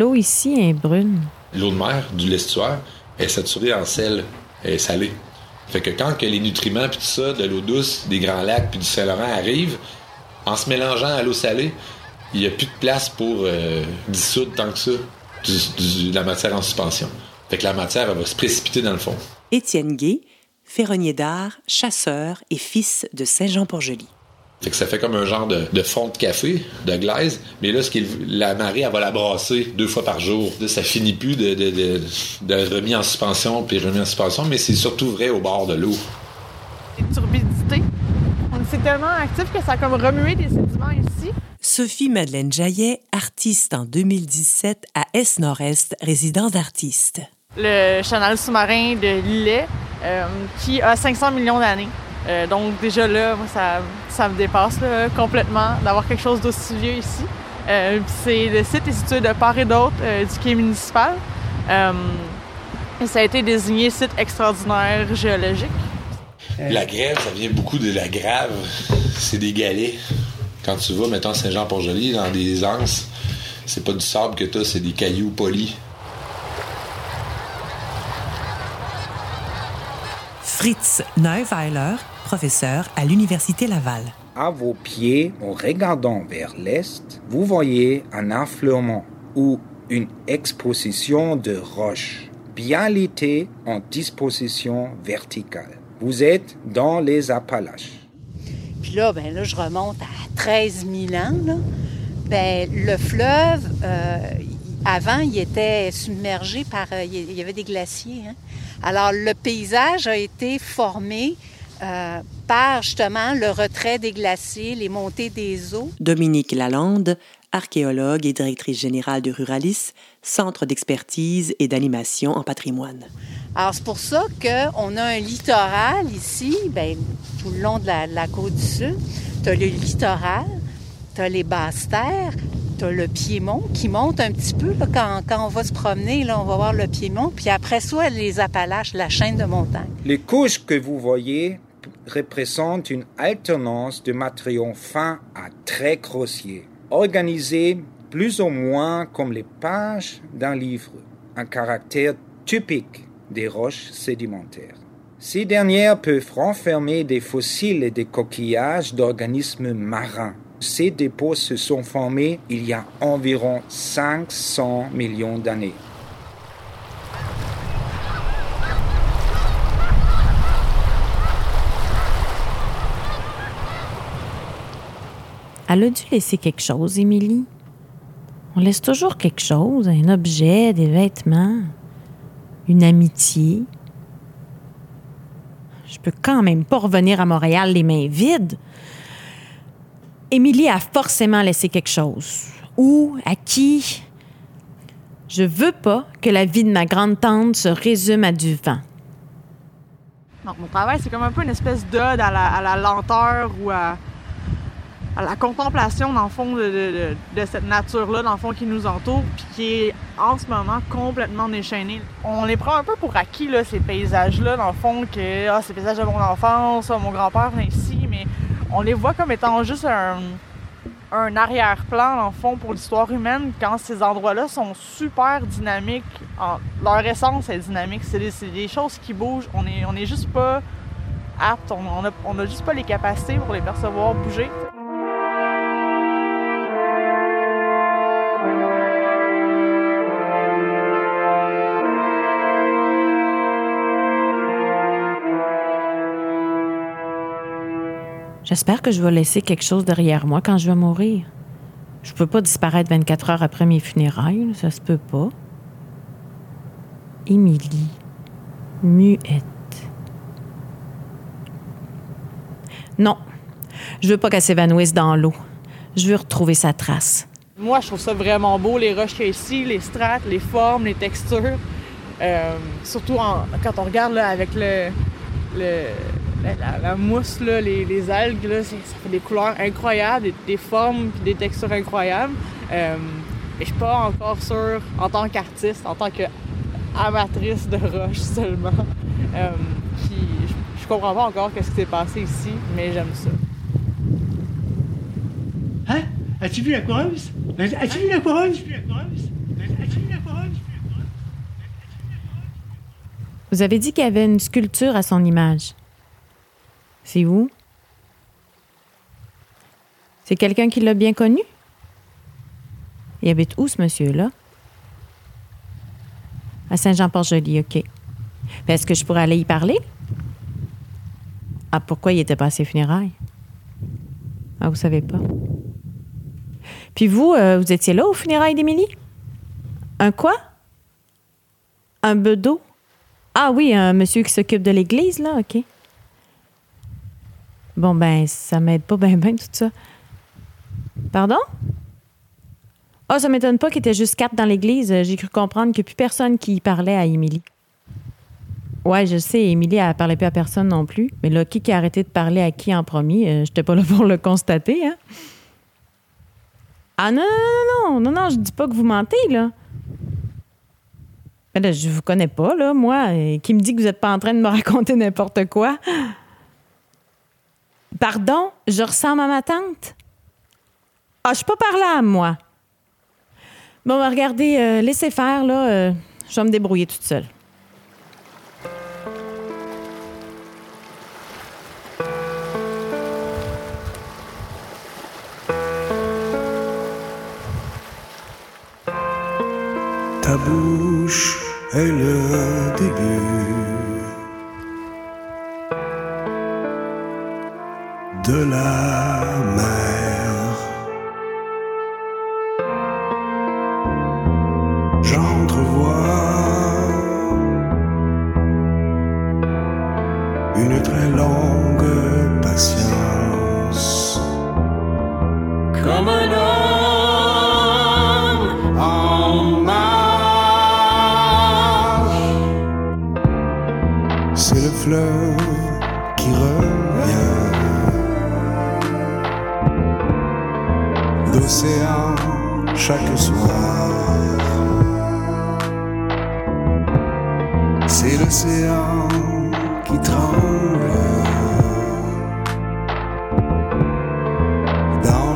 l'eau ici est brune. L'eau de mer du l'estuaire est saturée en sel, elle est salée. Fait que quand que les nutriments puis tout ça de l'eau douce, des grands lacs puis du Saint-Laurent arrivent, en se mélangeant à l'eau salée, il n'y a plus de place pour euh, dissoudre tant que ça de la matière en suspension. Fait que la matière elle va se précipiter dans le fond. Étienne Gay, ferronnier d'art, chasseur et fils de Saint-Jean-Port-Joli. Fait que ça fait comme un genre de, fond de café, de glaise. Mais là, ce qui la marée, elle va la brasser deux fois par jour. ça finit plus de, de, remis en suspension puis remis en suspension, mais c'est surtout vrai au bord de l'eau. Turbidité. C'est tellement actif que ça a comme remué des sédiments ici. Sophie-Madeleine Jaillet, artiste en 2017 à Est-Nord-Est, résidence d'artiste. Le canal sous-marin de Lillet, euh, qui a 500 millions d'années. Euh, donc déjà là, moi, ça, ça me dépasse complètement d'avoir quelque chose d'aussi vieux ici. Euh, c'est le site est situé de part et d'autre du quai municipal. et ça a été désigné site extraordinaire géologique. La grève, ça vient beaucoup de la grave. C'est des galets. Quand tu vas, mettons, Saint-Jean-Port-Joli, dans des anses, c'est pas du sable que t'as, c'est des cailloux polis. Fritz Neuweiler, professeur à l'Université Laval. À vos pieds, en regardant vers l'est, vous voyez un affleurement ou une exposition de roches, bien litées en disposition verticale. Vous êtes dans les Appalaches. Puis là, ben là, je remonte à 13 000 ans. Là. Ben, le fleuve, euh, avant, il était submergé par... Euh, il y avait des glaciers. Hein. Alors, le paysage a été formé euh, par justement le retrait des glaciers, les montées des eaux. Dominique Lalande, archéologue et directrice générale de Ruralis, centre d'expertise et d'animation en patrimoine. Alors, c'est pour ça qu'on a un littoral ici, bien, tout le long de la, côte du Sud. Tu as le littoral, tu as les basses terres, le Piémont qui monte un petit peu. quand, quand, on va se promener, là, on va voir le Piémont. Puis après ça, les Appalaches, la chaîne de montagnes. Les couches que vous voyez représentent une alternance de matériaux fins à très grossiers, organisés plus ou moins comme les pages d'un livre, un caractère typique des roches sédimentaires. Ces dernières peuvent renfermer des fossiles et des coquillages d'organismes marins. Ces dépôts se sont formés il y a environ 500 millions d'années. Elle a dû laisser quelque chose, Émilie. On laisse toujours quelque chose, un objet, des vêtements une amitié. Je peux quand même pas revenir à Montréal les mains vides. Émilie a forcément laissé quelque chose. Où, à qui? Je veux pas que la vie de ma grande tante se résume à du vent. mon travail, c'est comme un peu une espèce d'ode à la lenteur ou à, la contemplation, dans le fond, de, cette nature-là, dans le fond, qui nous entoure, puis qui est en ce moment complètement déchaînée. On les prend un peu pour acquis, là, ces paysages-là, dans le fond, que ah, ces paysages de mon enfance, ah, mon grand-père venait ici, on les voit comme étant juste un, arrière-plan, le fond, pour l'histoire humaine, quand ces endroits-là sont super dynamiques. leur essence est dynamique. C'est des, choses qui bougent. On n'est est juste pas apte. On n'a on a juste pas les capacités pour les percevoir bouger. J'espère que je vais laisser quelque chose derrière moi quand je vais mourir. Je peux pas disparaître 24 heures après mes funérailles, ça se peut pas. Émilie, muette. Non, je veux pas qu'elle s'évanouisse dans l'eau. Je veux retrouver sa trace. Moi, je trouve ça vraiment beau, les roches ici, les strates, les formes, les textures. Euh, surtout quand on regarde avec le, ben, la, mousse, les, algues, ça fait des couleurs incroyables, des, formes et des textures incroyables. Euh, et je suis pas encore sûre, en tant qu'artiste, en tant qu'amatrice de roche seulement, euh, je, ne comprends pas encore ce qui s'est passé ici, mais j'aime ça. Hein? As-tu vu l'aquarium? As-tu vu l'aquarium? Vous avez dit qu'il y avait une sculpture à son image. C'est où? C'est quelqu'un qui l'a bien connu? Il habite où, ce monsieur-là? À Saint-Jean-Port-Joli, OK. Est-ce que je pourrais aller y parler? Ah, pourquoi il était pas à ses funérailles? Ah, vous savez pas. Puis vous, euh, vous étiez là aux funérailles d'Émilie? Un quoi? Un bedeau? Ah oui, un monsieur qui s'occupe de l'église, là, OK. Bon, ben, ça m'aide pas bien, bien, tout ça. Pardon? Ah, ça m'étonne pas qu'il était juste quatre dans l'église. J'ai cru comprendre a plus personne qui parlait à Émilie. Ouais, je sais, Émilie, elle parlait plus à personne non plus. Mais là, qui, qui a arrêté de parler à qui en premier? Euh, J'étais pas là pour le constater, hein? Ah non, non, non, non, non, je dis pas que vous mentez, là. Mais là, je vous connais pas, là, moi. Euh, Qui me dit que vous êtes pas en train de me raconter n'importe quoi? Pardon, je ressemble à ma tante? Ah, je suis pas par là, moi. Bon, ben, regardez, euh, laissez faire, là. euh, je vais me débrouiller toute seule. Ta bouche est le début de la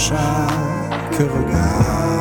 chaque regard.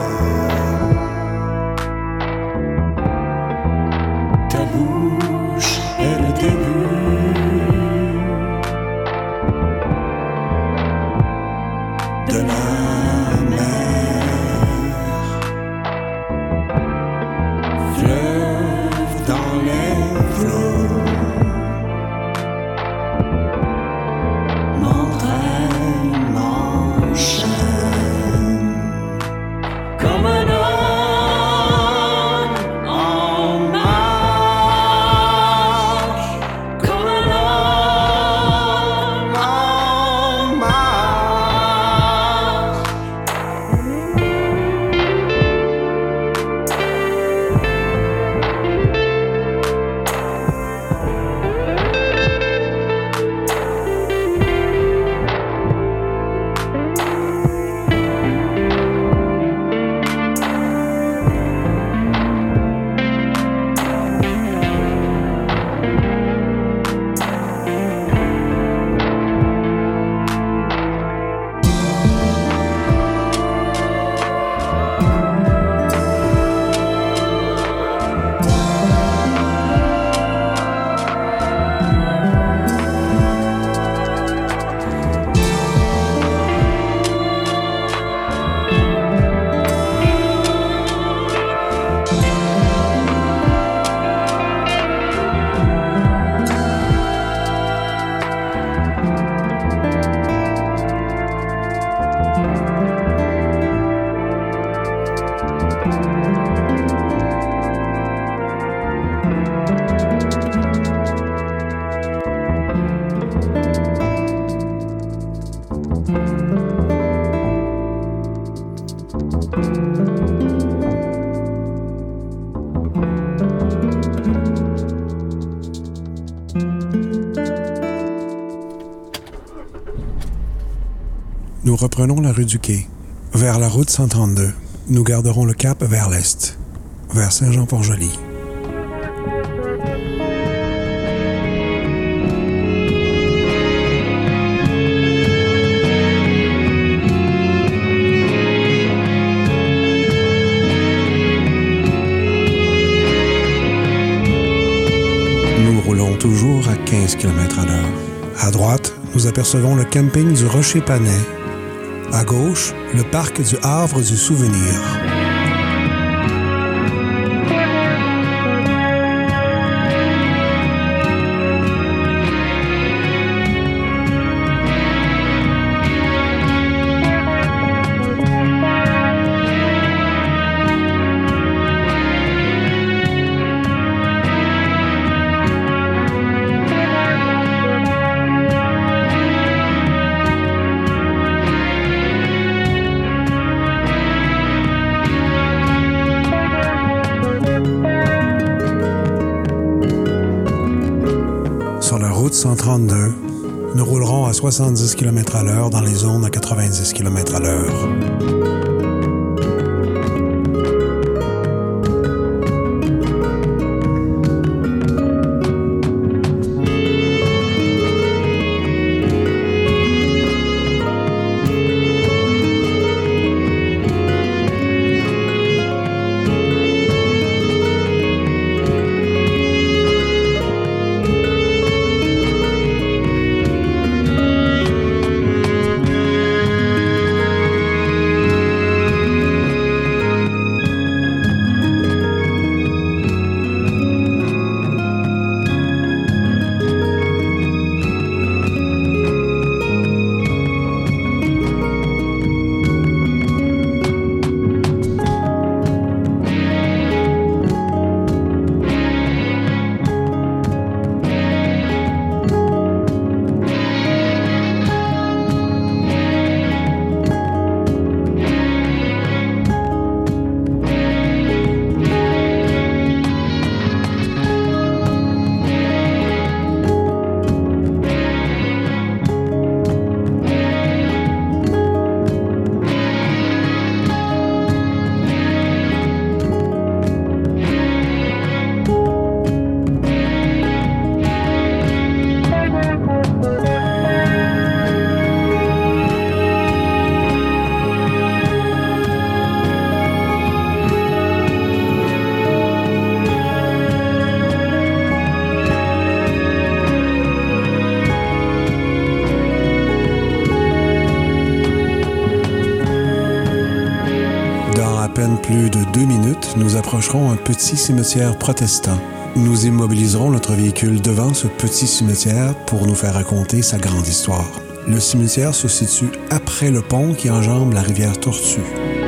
Reprenons la rue du Quai. Vers la route 132, nous garderons le cap vers l'est, vers Saint-Jean-Port-Joli. Nous toujours à 15 km à l'heure. À droite, nous apercevons le camping du Rocher Panay. À gauche, le parc du Havre du Souvenir. 70 km à l'heure dans les zones à 90 km à l'heure. Approcherons un petit cimetière protestant. Nous immobiliserons notre véhicule devant ce petit cimetière pour nous faire raconter sa grande histoire. Le cimetière se situe après le pont qui enjambe la rivière Tortue.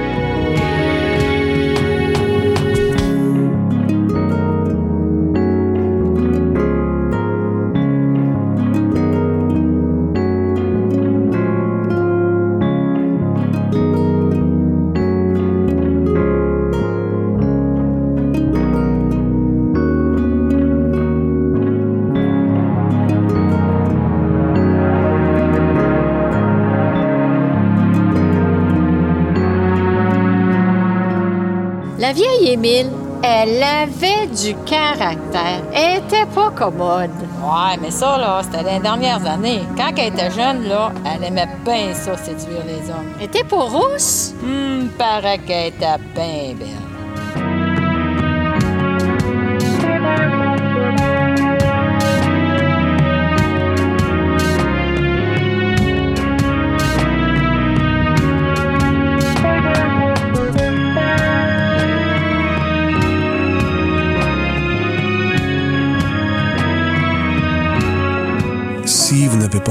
La vieille Émile, elle avait du caractère. Elle était pas commode. Ouais, mais ça, là, c'était les dernières années. Quand elle était jeune, là, elle aimait bien ça, séduire les hommes. Elle était pas rousse? Hum, paraît qu'elle était bien belle.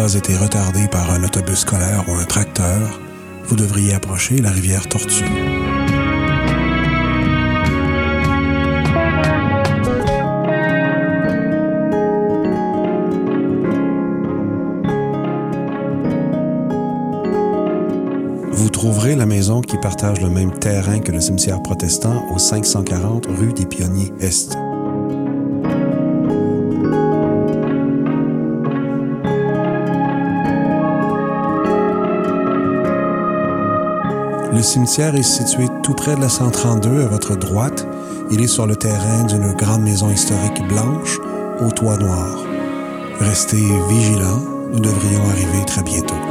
Pas été retardé par un autobus scolaire ou un tracteur, vous devriez approcher la rivière Tortue. Vous trouverez la maison qui partage le même terrain que le cimetière protestant au 540 rue des Pionniers Est. Le cimetière est situé tout près de la 132 à votre droite. Il est sur le terrain d'une grande maison historique blanche au toit noir. Restez vigilants, nous devrions arriver très bientôt.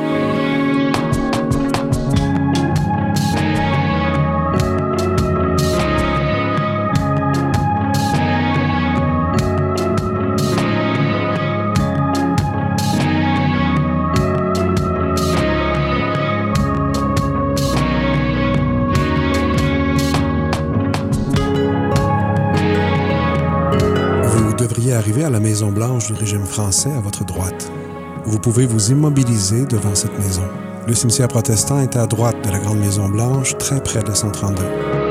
Arriver à la Maison Blanche du régime français à votre droite. Vous pouvez vous immobiliser devant cette maison. Le cimetière protestant est à droite de la Grande Maison Blanche, très près de 132.